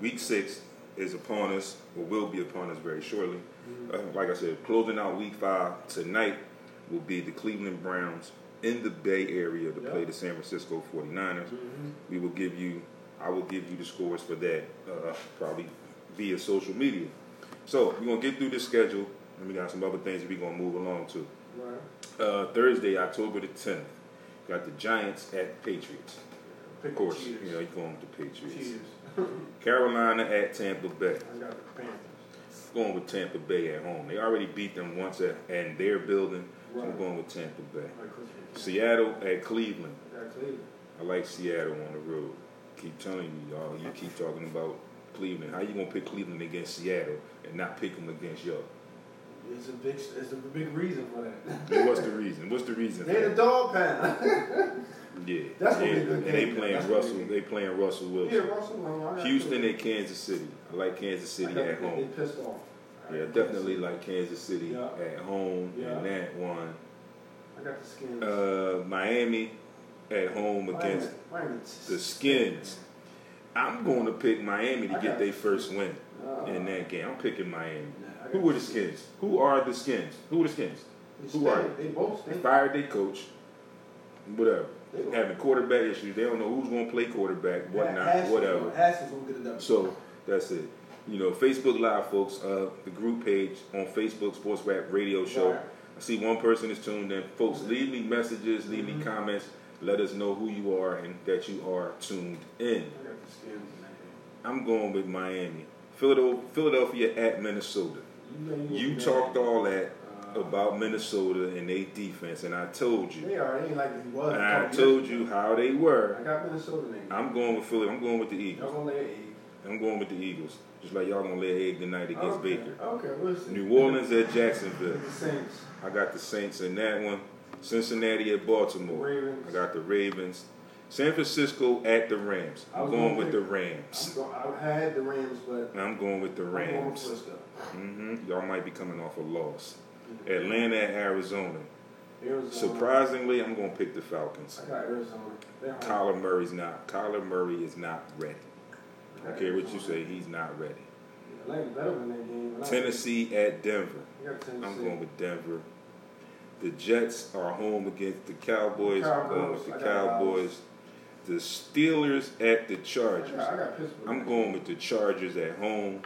week six is upon us, or will be upon us very shortly. Mm-hmm. Uh, like I said, closing out week five tonight will be the Cleveland Browns in the Bay Area to Yeah. play the San Francisco 49ers. Mhm. We will give you, I will give you the scores for that uh, probably via social media. So we're gonna get through this schedule, and we got some other things we're gonna move along to. Right. Uh, Thursday, October the 10th, got the Giants at Patriots. Of course, you know, you're going with the Patriots. Carolina at Tampa Bay. I got the Panthers. Going with Tampa Bay at home. They already beat them once at, in their building, so I'm going with Tampa Bay. Christmas. Seattle at Cleveland. I Cleveland. I like Seattle on the road. Keep telling you, y'all. You keep talking about Cleveland. How you gonna pick Cleveland against Seattle and not pick them against y'all? It's a big, it's a big reason for that. What's the reason? What's the reason? For They the dog pound. Yeah, That's gonna be a good and they playing That's Russell. be a good They playing Russell Wilson. yeah, Russell. Houston and Kansas City. I like Kansas City at They home. pissed off. I Yeah, definitely like Kansas City Yeah. at home Yeah. in that one. I got the skins. Uh, Miami at home against the Skins. I'm going to pick Miami to get their first win Uh, in that game. I'm picking Miami. Who are the Skins? Who are the Skins? Who are the Skins? They Who are stink. They both They fired their coach. Whatever. Having quarterback issues. They don't know who's going to play quarterback, whatnot, whatever. Haskins gonna get it. So that's it. You know, Facebook Live, folks. Uh, the group page on Facebook, Sports Rap Radio Show. Right. I see one person is tuned in. Folks, leave me messages, leave me Mhm. comments. Let us know who you are and that you are tuned in. I got the skins in that game. I'm going with Miami. Philadelphia, Philadelphia at Minnesota. You, know you, You talked all that about Minnesota and their defense, and I told you. They are. They ain't like he was. And I told you how they were. I got Minnesota name. I'm going with Philly. I'm going with the Eagles. gonna lay an egg. I'm going with the Eagles. Just like y'all gonna lay egg tonight against okay. Baker. Okay, we'll see. New Orleans at Jacksonville. The Saints. I got the Saints in that one. Cincinnati at The Baltimore. Ravens. I got the Ravens. San Francisco at the Rams. I'm going gonna with the Rams. I'm go- I had the Rams, but I'm going with the I'm going Rams. Frisco. hmm Y'all might be coming off a loss. Atlanta at Arizona. Arizona. Surprisingly, I'm going to pick the Falcons. I got Arizona. Kyler Murray's not. Kyler Murray is not ready. I don't care what you say. He's not ready. Atlanta better game. Tennessee at Denver. I Tennessee. I'm going with Denver. The Jets are home against the Cowboys. I'm going with the Cowboys. I Cowboys. The Steelers at the I Chargers. got, I got I'm going with the Chargers at home.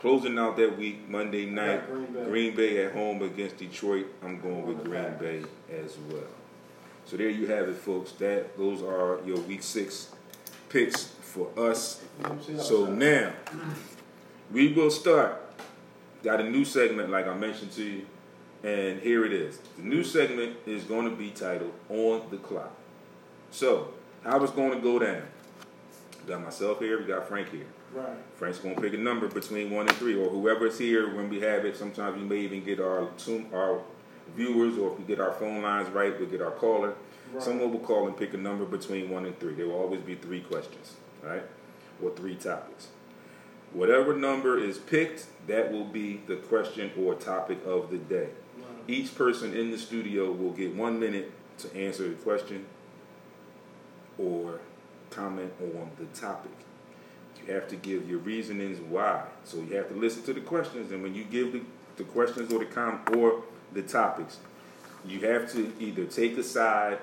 Closing out that week, Monday night, Green Bay. Green Bay at home against Detroit. I'm going with Green. Bay as well. So there you have it, folks. That those are your week six picks for us. You know what I'm saying? So now we will start. Got a new segment, like I mentioned to you, and here it is. The new segment is going to be titled "On the Clock." So how it's going to go down? Got myself here. We got Frank here. Right. Frank's gonna pick a number between one and three, or whoever's here when we have it. Sometimes we may even get our our viewers, or if we get our phone lines right, we'll get our caller. Right. Someone will call and pick a number between one and three. There will always be three questions, right, or three topics. Whatever number is picked, that will be the question or topic of the day. Each person in the studio will get one minute to answer the question or comment on the topic. You have to give your reasonings why. So you have to listen to the questions, and when you give the, the questions or the com or the topics, you have to either take a side,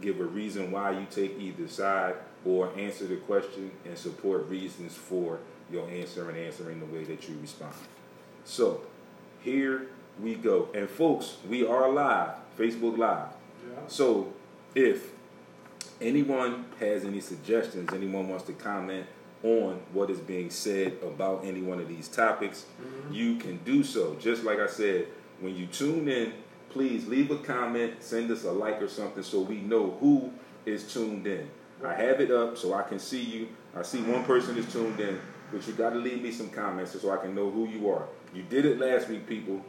give a reason why you take either side, or answer the question and support reasons for your answer and answering the way that you respond. So here we go. And folks, we are live, Facebook Live. Yeah. So if anyone has any suggestions, anyone wants to comment on what is being said about any one of these topics, Mhm. you can do so. Just like I said, when you tune in, please leave a comment, send us a like or something so we know who is tuned in. I have it up so I can see you. I see one person is tuned in, but you got to leave me some comments so I can know who you are. You did it last week, people.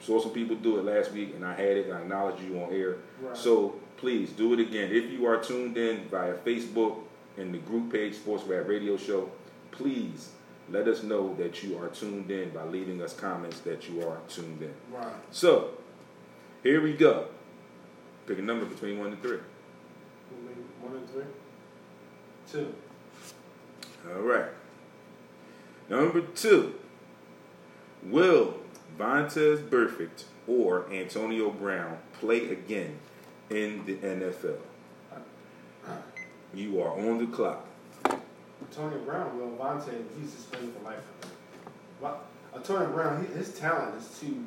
Saw some people do it last week, and I had it. I acknowledged you on air. Right. So please do it again. If you are tuned in via Facebook and the group page Sports Rap Radio Show, please let us know that you are tuned in by leaving us comments that you are tuned in. Right. So here we go. Pick a number between one and three. One and three. Two. All right. Number two, will Vontaze Burfict or Antonio Brown play again in the NFL? You are on the clock. Antonio Brown, well, Vontae, he's suspended for life. But Antonio Brown, he, his talent is too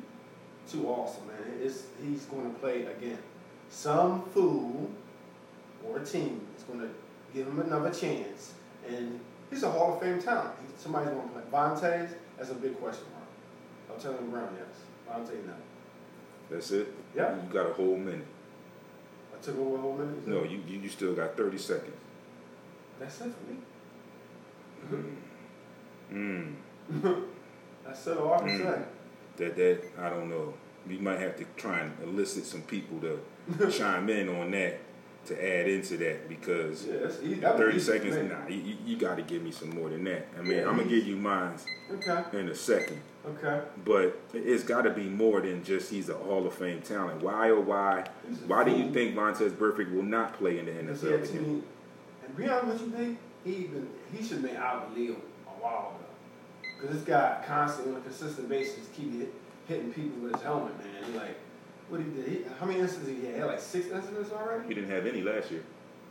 too awesome, man. It's, he's going to play again. Some fool or a team is going to give him another chance, and he's a Hall of Fame talent. He, somebody's going to play. Vontaze, that's a big question mark. Antonio Brown, yes. Vontae, no. That's it? Yeah. You got a whole minute. I took over a whole minute. No, you, you, you still got 30 seconds. That's it for me. Mm. That's it all I can Mm. say. That, that, I don't know. We might have to try and elicit some people to chime in on that to add into that because Yeah, that's easy. 30 seconds, nah, you, you, you got to give me some more than that. I mean, Yeah, I'm going to give you mine Okay, in a second. Okay. But it's got to be more than just he's a Hall of Fame talent. Why or why? Why do you think Montez Burfict will not play in the NFL again? too. And be honest with you, Nate, he even he should have been out of the league a while ago. Because this guy constantly on a consistent basis keep hit, hitting people with his helmet, man. He like, what he did? He, how many incidents he had? He had like six incidents He didn't have any last year.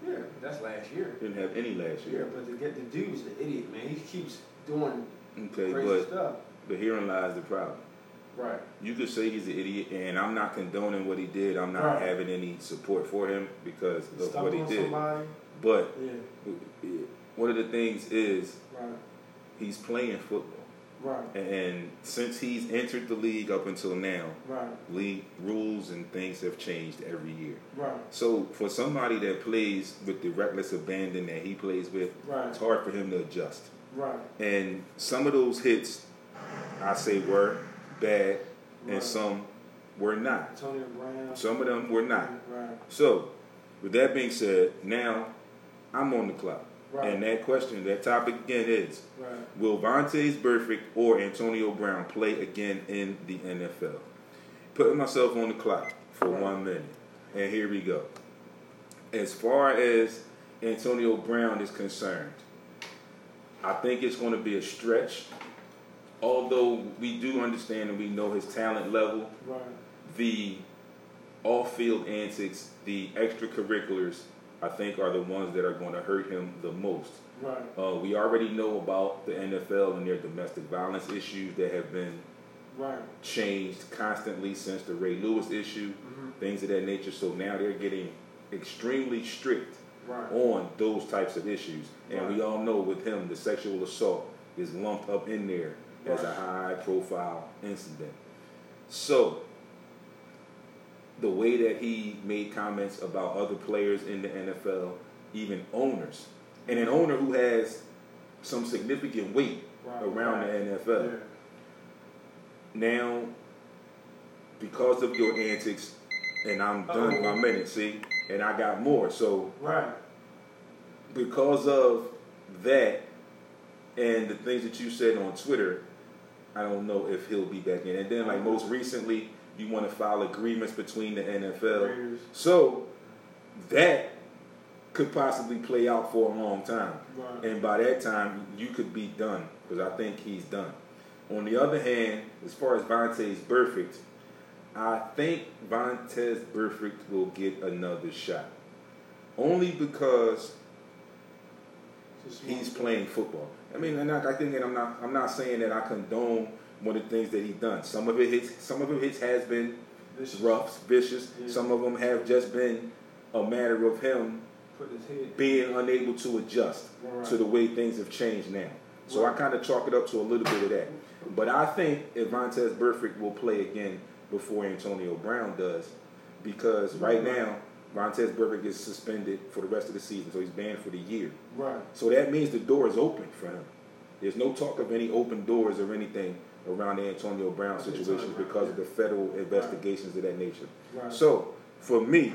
Yeah, that's last year. Didn't have any last year. Yeah, but to get the dude's an idiot, man. He keeps doing Okay, crazy but stuff. But herein lies the problem. Right. You could say he's an idiot, and I'm not condoning what he did. I'm not Right. having any support for him because of what he did. somebody. But Yeah. one of the things is Right. he's playing football, Right. and since he's entered the league up until now, Right. league rules and things have changed every year. Right. So for somebody that plays with the reckless abandon that he plays with, Right. it's hard for him to adjust. Right. And some of those hits, I say, were bad, and Right. some were not. Antonio Brown. Some of them were not. Right. So, with that being said, now I'm on the clock. Right. And that question, that topic again is Right. Will Vontaze Burfict or Antonio Brown play again in the NFL? Putting myself on the clock for Right. one minute. And here we go. As far as Antonio Brown is concerned, I think it's going to be a stretch. Although we do understand and we know his talent level, Right. the off-field antics, the extracurriculars, I think are the ones that are going to hurt him the most. Right. Uh, we already know about the NFL and their domestic violence issues that have been Right. changed constantly since the Ray Lewis issue, Mhm. things of that nature. So now they're getting extremely strict Right. on those types of issues. And we all know with him, the sexual assault is lumped up in there as a high profile incident. So, the way that he made comments about other players in the NFL, even owners, and an owner who has some significant weight Right. around right. the NFL. Yeah. Now, because of your antics, and I'm done with my minute, see, and I got more. So, Right. because of that and the things that you said on Twitter, I don't know if he'll be back in. And then, like most recently, you want to file agreements between the NFL. So that could possibly play out for a long time. Right. And by that time, you could be done because I think he's done. On the other hand, as far as Vontaze Burfict, I think Vontaze Burfict will get another shot. Only because It's a small he's playing football. I mean, and I, I think that I'm not. I'm not saying that I condone one of the things that he's done. Some of it hits. Some of it hits has been Vicious. rough, vicious. Yeah. Some of them have just been a matter of him Put his head. being unable to adjust Right. to the way things have changed now. So Right. I kind of chalk it up to a little bit of that. But I think Vontaze Burfict will play again before Antonio Brown does, because right Right. now Vontaze Burfict gets suspended for the rest of the season, so he's banned for the year. Right. So that means the door is open for him. There's no talk of any open doors or anything around the Antonio Brown situation because of the federal investigations of that nature. Right. So for me,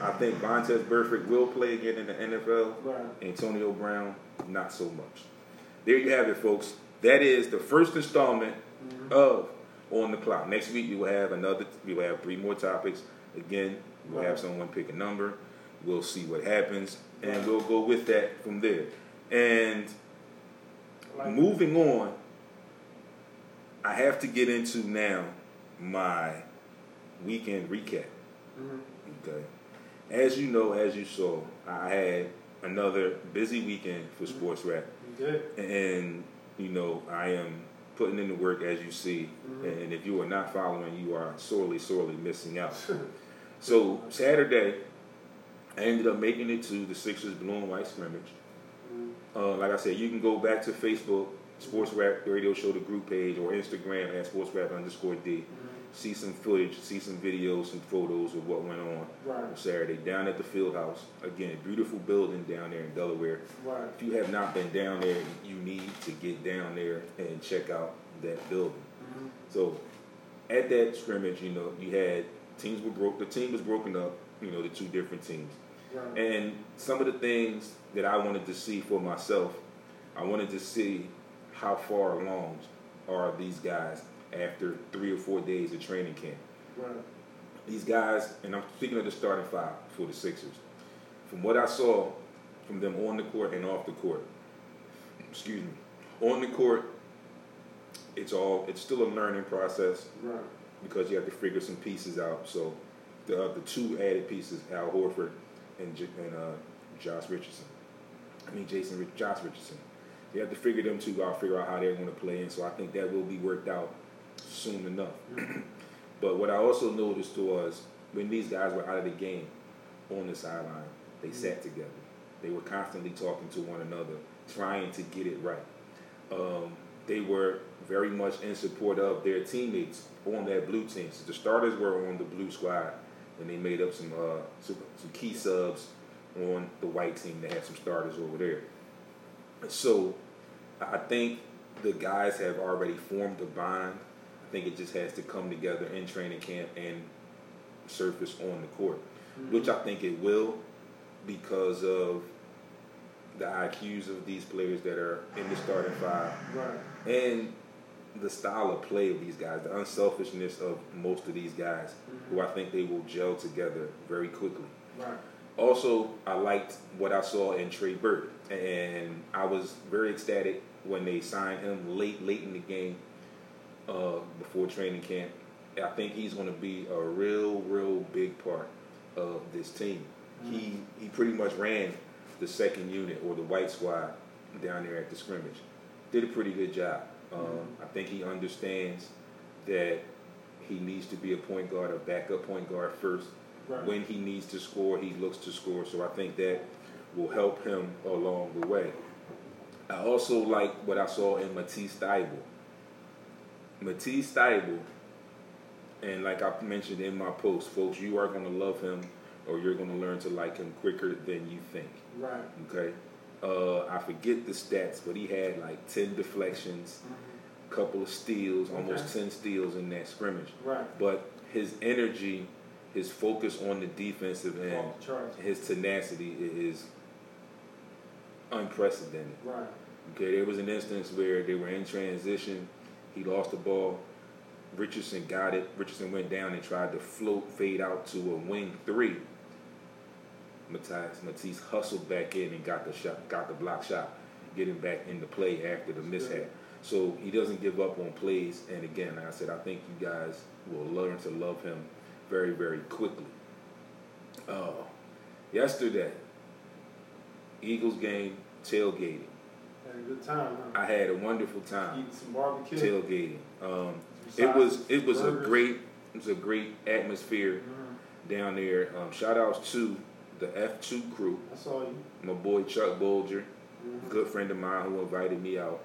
I think Vontaze Burfict will play again in the NFL. Right. Antonio Brown, not so much. There you have it, folks. That is the first installment Mhm. of On the Clock. Next week we will have another. We will have three more topics. Again, we'll have someone pick a number. We'll see what happens, and Right. we'll go with that from there. And Like- moving on I have to get into now my weekend recap. Mhm. Okay. As you know, as you saw, I had another busy weekend for sports rap. You did. And, you know, I am putting in the work as you see. Mhm. And if you are not following, you are sorely, sorely missing out. So, Saturday, I ended up making it to the Sixers blue and white scrimmage. Mhm. Uh, like I said, you can go back to Facebook, Sports Rap Radio Show, the group page, or Instagram at Sports Rap underscore D. Mhm. See some footage, see some videos, some photos of what went on Right. on Saturday down at the field house. Again, beautiful building down there in Delaware. Right. If you have not been down there, you need to get down there and check out that building. Mhm. So at that scrimmage, you know, you had teams were broke. The team was broken up. You know, the two different teams. Right. And some of the things that I wanted to see for myself, I wanted to see how far along are these guys after three or four days of training camp. Right. These guys, and I'm speaking of the starting five for the Sixers. From what I saw from them on the court and off the court, excuse me, on the court, it's all it's still a learning process Right. Because you have to figure some pieces out. So the uh, the two added pieces, Al Horford and J- and uh, Josh Richardson. I mean Jason Rich- Josh Richardson. You have to figure them two out, figure out how they're going to play, and so I think that will be worked out soon enough. but what I also noticed was when these guys were out of the game on the sideline, they sat together. They were constantly talking to one another, trying to get it right. Um, they were very much in support of their teammates on that blue team. So the starters were on the blue squad, and they made up some uh, some, some key subs on the white team. They had some starters over there. So I think the guys have already formed a bond. I think it just has to come together in training camp and surface on the court, which I think it will because of the IQs of these players that are in the starting five Right. and the style of play of these guys, the unselfishness of most of these guys, who I think they will gel together very quickly. Right. Also, I liked what I saw in Trey Burke, and I was very ecstatic when they signed him late, late in the game uh, before training camp. I think he's going to be a real, real big part of this team. He he pretty much ran the second unit or the white squad down there at the scrimmage. Did a pretty good job. Um, I think he understands that he needs to be a point guard, a backup point guard first. Right. When he needs to score, he looks to score. So I think that will help him along the way. I also like what I saw in Matisse Thybulle. Matisse Thybulle, and like I mentioned in my post, folks, you are going to love him or you're going to learn to like him quicker than you think. Right. Okay? Uh, I forget the stats, but he had like 10 deflections, a couple of steals, almost 10 steals in that scrimmage. Right. But his energy, his focus on the defensive end, the his tenacity is unprecedented. Right. Okay, there was an instance where they were in transition. He lost the ball. Richardson got it. Richardson went down and tried to float, fade out to a wing three. Matisse, Matisse hustled back in and got the shot, got the block shot, getting back into play after the mishap. So he doesn't give up on plays. And again, like I said, I think you guys will learn to love him very, very quickly. Uh, yesterday, Eagles game tailgating. Had a good time, huh? I had a wonderful time Eating some barbecue. tailgating. Um, it was it was a great it was a great atmosphere Mhm. down there. Um, shout outs to the F2 crew, I saw you. my boy Chuck Bolger, Mhm. good friend of mine who invited me out.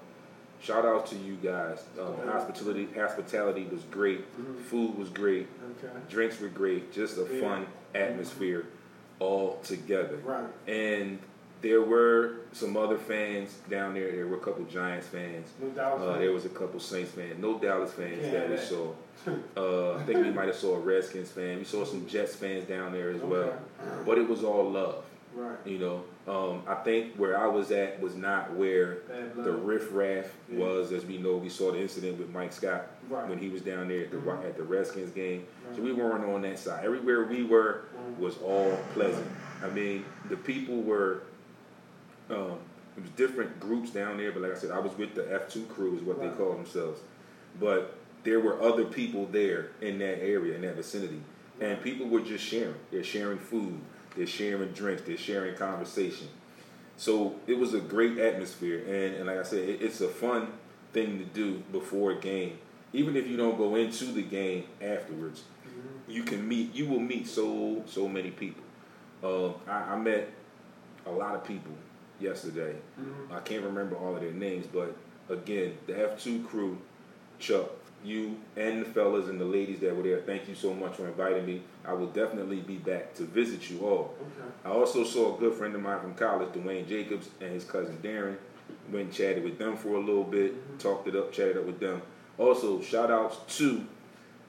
Shout out to you guys. Um, Oh. hospitality hospitality was great. Mhm. Food was great. Okay. Drinks were great. Just a Yeah. fun atmosphere all together. Right. And there were some other fans down there. There were a couple Giants fans. No. Uh, there was a couple Saints fans, no Dallas fans Yeah, that we saw. Uh, I think we might have saw a Redskins fan. We saw some Jets fans down there as well. But it was all love, Right. you know. Um, I think where I was at was not where the riffraff Yeah. was. As we know, we saw the incident with Mike Scott Right. when he was down there at the Mhm. at the Redskins game. So we weren't on that side. Everywhere we were Mhm. was all pleasant. I mean, the people were. Um, it was different groups down there, but like I said, I was with the F2 crew, is what Right. they call themselves. but there were other people there in that area, in that vicinity, and people were just sharing. They're sharing food, they're sharing drinks, they're sharing conversation. So it was a great atmosphere, and, and like I said, it, it's a fun thing to do before a game. Even if you don't go into the game afterwards, mm-hmm. you can meet. You will meet so so many people. Uh, I, I, met a lot of people yesterday. Mm-hmm. I can't remember all of their names, but again, the F2 crew, Chuck, you and the fellas and the ladies that were there, thank you so much for inviting me. I will definitely be back to visit you all. Okay. I also saw a good friend of mine from college, Dwayne Jacobs, and his cousin Darren. Went and chatted with them for a little bit, mm-hmm. talked it up, chatted up with them. Also, shout outs to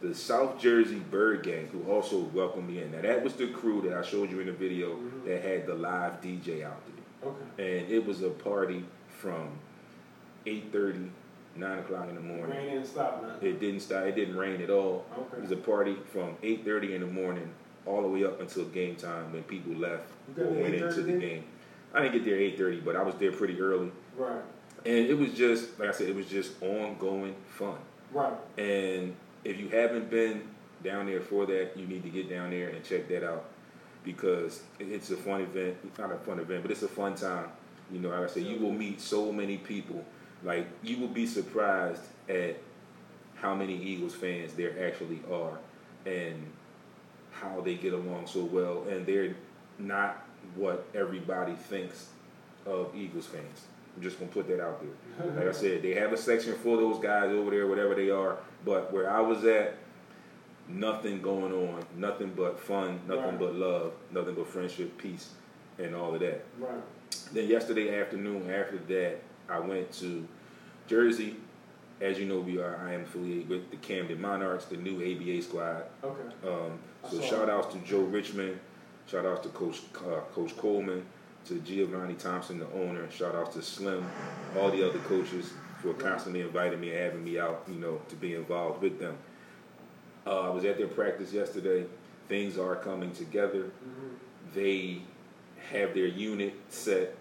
the South Jersey Bird Gang, who also welcomed me in. Now, that was the crew that I showed you in the video mm-hmm. that had the live DJ out there. Okay. And it was a party from 8.30 nine o'clock in the morning. Rain didn't stop nothing. It didn't stop. It didn't rain at all. Okay. It was a party from eight thirty in the morning all the way up until game time when people left or went into the game. I didn't get there eight thirty, but I was there pretty early. Right. And it was just like I said, it was just ongoing fun. Right. And if you haven't been down there for that, you need to get down there and check that out because it's a fun event. It's not a fun event, but it's a fun time. You know, like I said, you will meet so many people like you will be surprised at how many Eagles fans there actually are and how they get along so well and they're not what everybody thinks of Eagles fans. I'm just gonna put that out there. Like I said, they have a section for those guys over there, whatever they are. But where I was at, nothing going on, nothing but fun, nothing right. but love, nothing but friendship, peace, and all of that. Right. Then yesterday afternoon, after that, I went to Jersey. As you know, we are. I am affiliated with the Camden Monarchs, the new ABA squad. Okay. Um, so shout outs to Joe Richmond. Shout outs to Coach uh, Coach Coleman, to Giovanni Thompson, the owner. Shout outs to Slim, all the other coaches for constantly inviting me and having me out, you know, to be involved with them. Uh, I was at their practice yesterday. Things are coming together. Mm-hmm. They have their unit set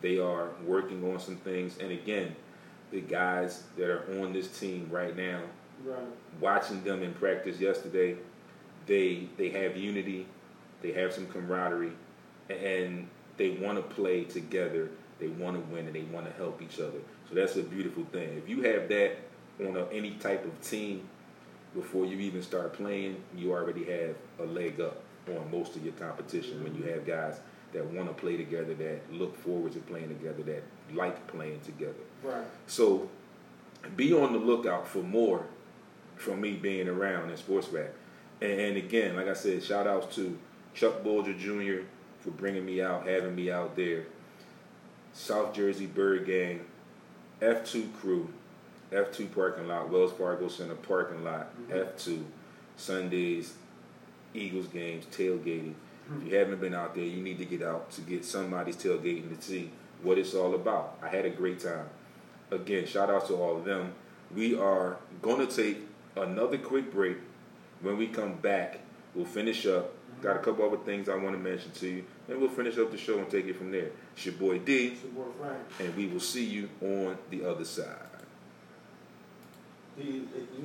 they are working on some things. And again, the guys that are on this team right now, right. watching them in practice yesterday, they they have unity, they have some camaraderie, and they want to play together. They want to win and they want to help each other. So that's a beautiful thing. If you have that on a, any type of team before you even start playing, you already have a leg up on most of your competition when you have guys that want to play together, that look forward to playing together, that like playing together. Right. So be on the lookout for more from me being around in sports rap. And, and again, like I said, shout outs to Chuck Bulger Jr. for bringing me out, having me out there. South Jersey Bird Gang, F2 crew, F2 parking lot, Wells Fargo Center parking lot, mm-hmm. F2, Sundays, Eagles games, tailgating. If you haven't been out there, you need to get out to get somebody's tailgating to see what it's all about. I had a great time. Again, shout out to all of them. We are going to take another quick break. When we come back, we'll finish up. Got a couple other things I want to mention to you, and we'll finish up the show and take it from there. It's your boy D, your boy and we will see you on the other side. Sí, eh, no.